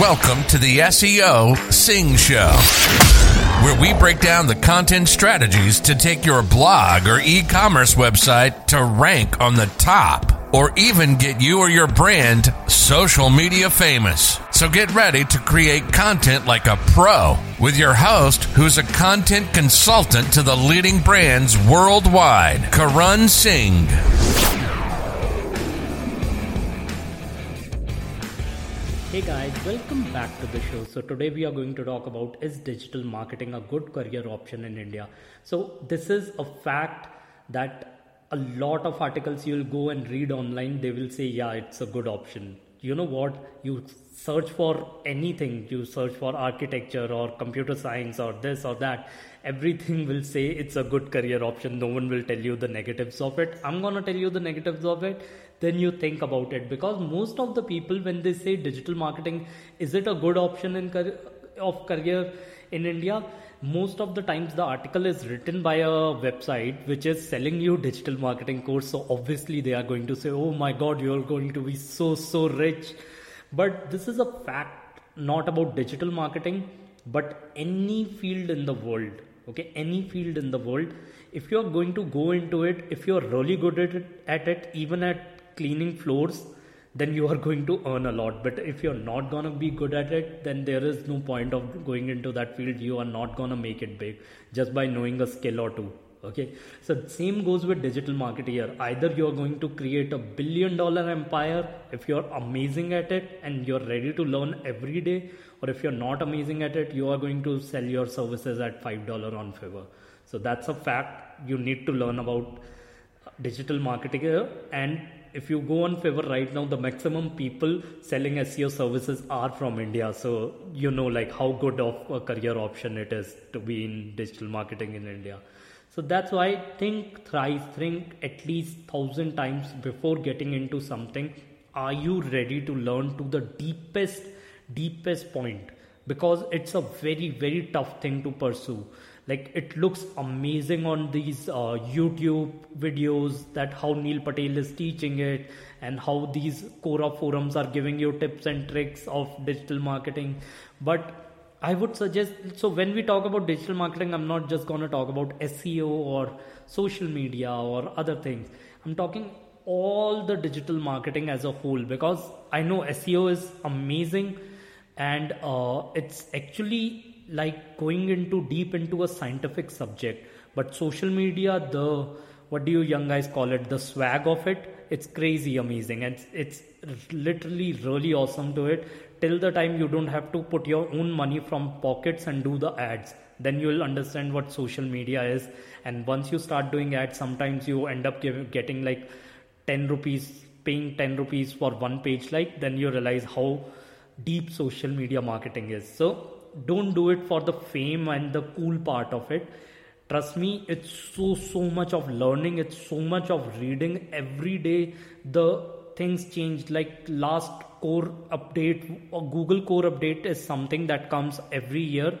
Welcome to the SEO Singh Show, where we break down the content strategies to take your blog or e commerce website to rank on the top or even get you or your brand social media famous. So get ready to create content like a pro with your host, who's a content consultant to the leading brands worldwide, Karan Singh. Hey guys, welcome back to the show. So today we are going to talk about is digital marketing a good career option in India? So this is a fact that a lot of articles you'll go and read online they will say yeah it's a good option. You know what? You search for anything, you search for architecture or computer science or this or that, everything will say it's a good career option. No one will tell you the negatives of it. I'm to tell you the negatives of it then you think about it. Because most of the people when they say digital marketing is it a good option in career, of career in india? Most of the times the article is written by a website which is selling you digital marketing course. So obviously they are going to say oh my god you're going to be so so rich. But this is a fact not about digital marketing but any field in the world okay? Any field in the world if you're going to go into it if you're really good at it, at it even at cleaning floors then you are going to earn a lot. But if you're not going to be good at it then there is no point of going into that field. You are not going to make it big just by knowing a skill or two okay? So same goes with digital marketing either you're going to create a billion dollar empire if you're amazing at it and you're ready to learn every day or if you're not amazing at it you are going to sell your services at five dollar on Fiverr. So that's a fact. You need to learn about digital marketing and if you go on Fiverr right now, the maximum people selling SEO services are from India. So you know like how good of a career option it is to be in digital marketing in India. So that's why think thrice, think at least thousand times before getting into something. Are you ready to learn to the deepest, deepest point? Because it's a very, very tough thing to pursue. Like it looks amazing on these uh, youtube videos that how neil patel is teaching it and how these quora forums are giving you tips and tricks of digital marketing. But i would suggest so when we talk about digital marketing i'm not just going to talk about seo or social media or other things. I'm talking all the digital marketing as a whole because i know seo is amazing and uh, it's actually like going into deep into a scientific subject. But social media the what do you young guys call it? The swag of it it's crazy amazing. It's, it's literally really awesome to it. Till the time you don't have to put your own money from pockets and do the ads then you will understand what social media is. And once you start doing ads sometimes you end up give, getting like 10 rupees paying 10 rupees for one page like then you realize how deep social media marketing is. So don't do it for the fame and the cool part of it. Trust me it's so so much of learning it's so much of reading. Every day the things change. Like last core update google core update is something that comes every year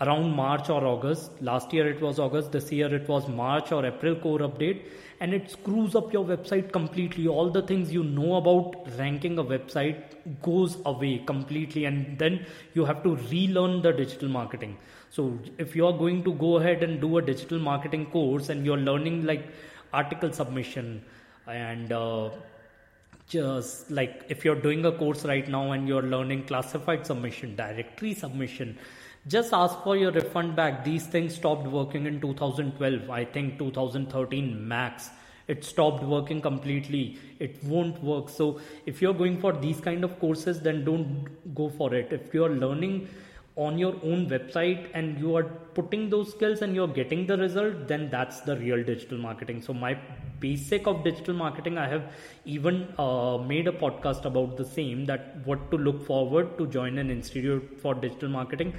around march or august. Last year it was august. This year it was march or april core update. And it screws up your website completely. All the things you know about ranking a website goes away completely. And then you have to relearn the digital marketing. So if you are going to go ahead and do a digital marketing course and you're learning like article submission and uh, just like if you're doing a course right now and you're learning classified submission directory submission just ask for your refund back. These things stopped working in 2012 i think 2013 max. It stopped working completely. It won't work. So if you're going for these kind of courses then don't go for it. If you're learning on your own website and you are putting those skills and you're getting the result then that's the real digital marketing. So my basic of digital marketing i have even uh, made a podcast about the same that what to look forward to join an institute for digital marketing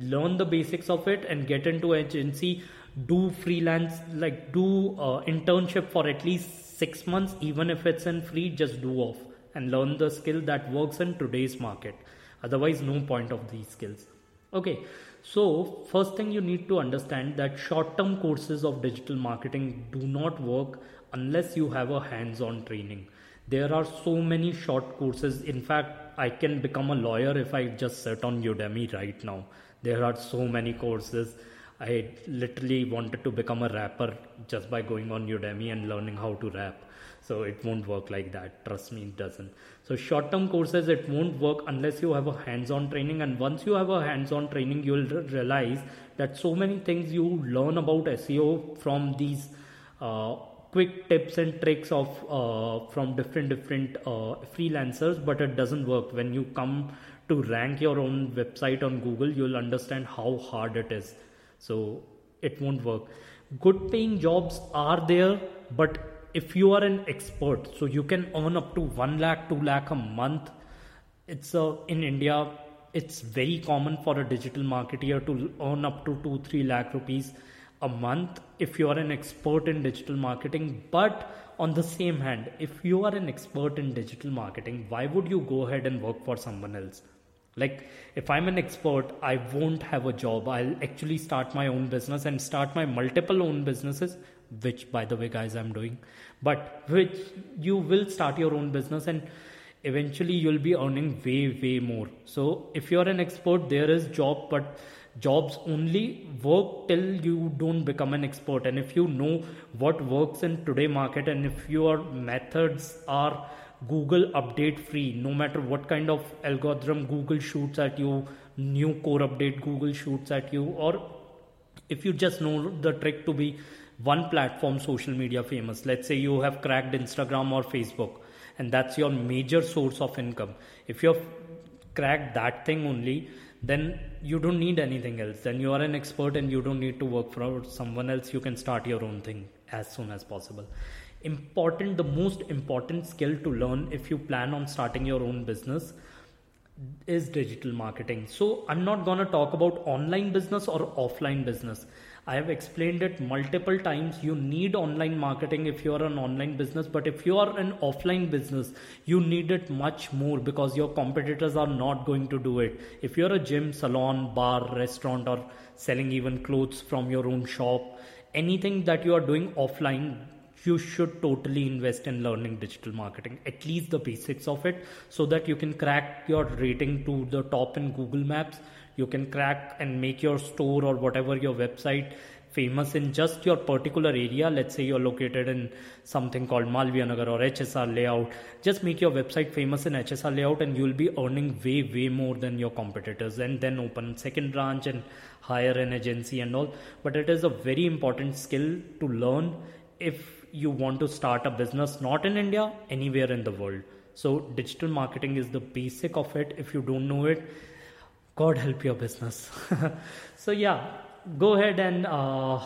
learn the basics of it and get into agency do freelance like do uh, internship for at least 6 months even if it's in free just do off and learn the skill that works in today's market. Otherwise no point of these skills. Okay so first thing you need to understand that short term courses of digital marketing do not work unless you have a hands on training there are so many short courses in fact I can become a lawyer if I just sit on Udemy right now. There are so many courses. I literally wanted to become a rapper just by going on Udemy and learning how to rap. So it won't work like that. Trust me, it doesn't. So short term courses, it won't work unless you have a hands on training. And once you have a hands on training, you'll realize that so many things you learn about SEO from these uh, quick tips and tricks of uh, from different different uh, freelancers but it doesn't work. When you come to rank your own website on google you'll understand how hard it is. So it won't work. Good paying jobs are there but if you are an expert so you can earn up to 1 lakh 2 lakh a month. It's a, in india it's very common for a digital marketer to earn up to 2 3 lakh rupees a month if you are an expert in digital marketing but on the same hand if you are an expert in digital marketing why would you go ahead and work for someone else? Like if i'm an expert i won't have a job. I'll actually start my own business and start my multiple own businesses which by the way guys i'm doing but which you will start your own business and eventually you'll be earning way way more. So if you're an expert there is job but jobs only work till you don't become an expert. And if you know what works in today market and if your methods are google update free no matter what kind of algorithm google shoots at you new core update google shoots at you or if you just know the trick to be one platform social media famous let's say you have cracked instagram or facebook and that's your major source of income. If you've cracked that thing only then you don't need anything else. Then you are an expert and you don't need to work for someone else. You can start your own thing as soon as possible. Important the most important skill to learn if you plan on starting your own business is digital marketing. So i'm not going to talk about online business or offline business I have explained it multiple times. You need online marketing if you are an online business, but if you are an offline business, you need it much more because your competitors are not going to do it. If you're a gym, salon, bar, restaurant, or selling even clothes from your own shop, anything that you are doing offline, you should totally invest in learning digital marketing, at least the basics of it, so that you can crack your rating to the top in Google Maps you can crack and make your store or whatever your website famous in just your particular area. Let's say you're located in something called Malviya Nagar or HSR layout. Just make your website famous in HSR layout and you'll be earning way way more than your competitors and then open second branch and hire an agency and all. But it is a very important skill to learn if you want to start a business not in India anywhere in the world. So digital marketing is the basic of it. If you don't know it God help your business. so, yeah, go ahead and uh,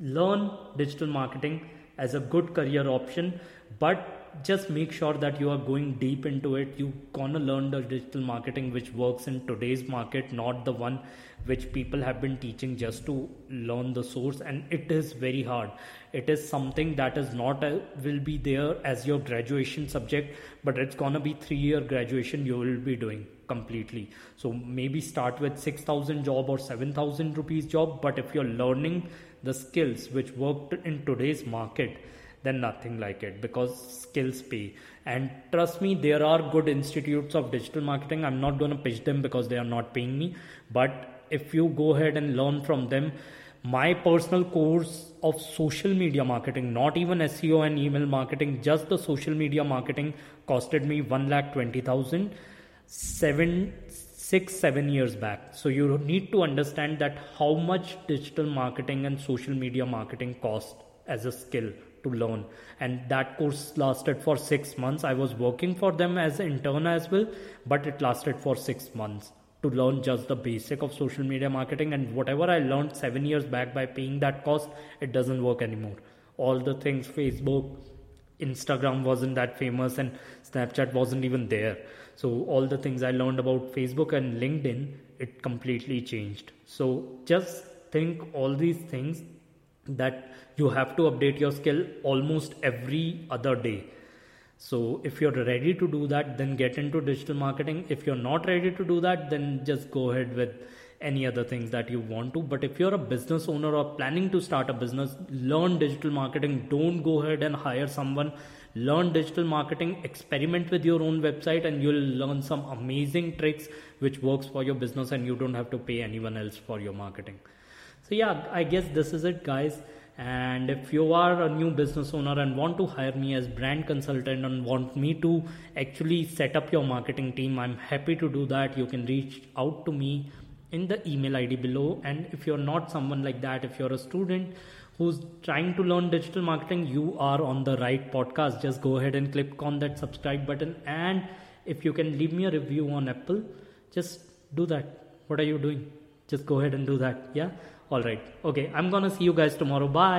learn digital marketing as a good career option, but just make sure that you are going deep into it. You gonna learn the digital marketing which works in today's market, not the one which people have been teaching just to learn the source. And it is very hard. It is something that is not a, will be there as your graduation subject, but it's gonna be three year graduation you will be doing completely. So maybe start with 6000 job or 7000 rupees job but if you're learning the skills which worked in today's market then nothing like it because skills pay. And trust me there are good institutes of digital marketing. I'm not going to pitch them because they are not paying me. But if you go ahead and learn from them my personal course of social media marketing not even seo and email marketing just the social media marketing costed me 1 lakh 20000 seven six seven years back. So you need to understand that how much digital marketing and social media marketing cost as a skill to learn. And that course lasted for 6 months. I was working for them as an intern as well but it lasted for 6 months to learn just the basic of social media marketing. And whatever i learned 7 years back by paying that cost it doesn't work anymore. All the things facebook instagram wasn't that famous and snapchat wasn't even there so all the things I learned about Facebook and LinkedIn, it completely changed. So just think all these things that you have to update your skill almost every other day. So if you're ready to do that, then get into digital marketing. If you're not ready to do that, then just go ahead with any other things that you want to. But if you're a business owner or planning to start a business, learn digital marketing. Don't go ahead and hire someone learn digital marketing experiment with your own website and you'll learn some amazing tricks which works for your business and you don't have to pay anyone else for your marketing. So yeah i guess this is it guys. And if you are a new business owner and want to hire me as brand consultant and want me to actually set up your marketing team i'm happy to do that. You can reach out to me in the email id below. And if you're not someone like that if you're a student who's trying to learn digital marketing you are on the right podcast. Just go ahead and click on that subscribe button. And if you can leave me a review on apple just do that. What are you doing? Just go ahead and do that. Yeah? All right. Okay i'm gonna see you guys tomorrow. Bye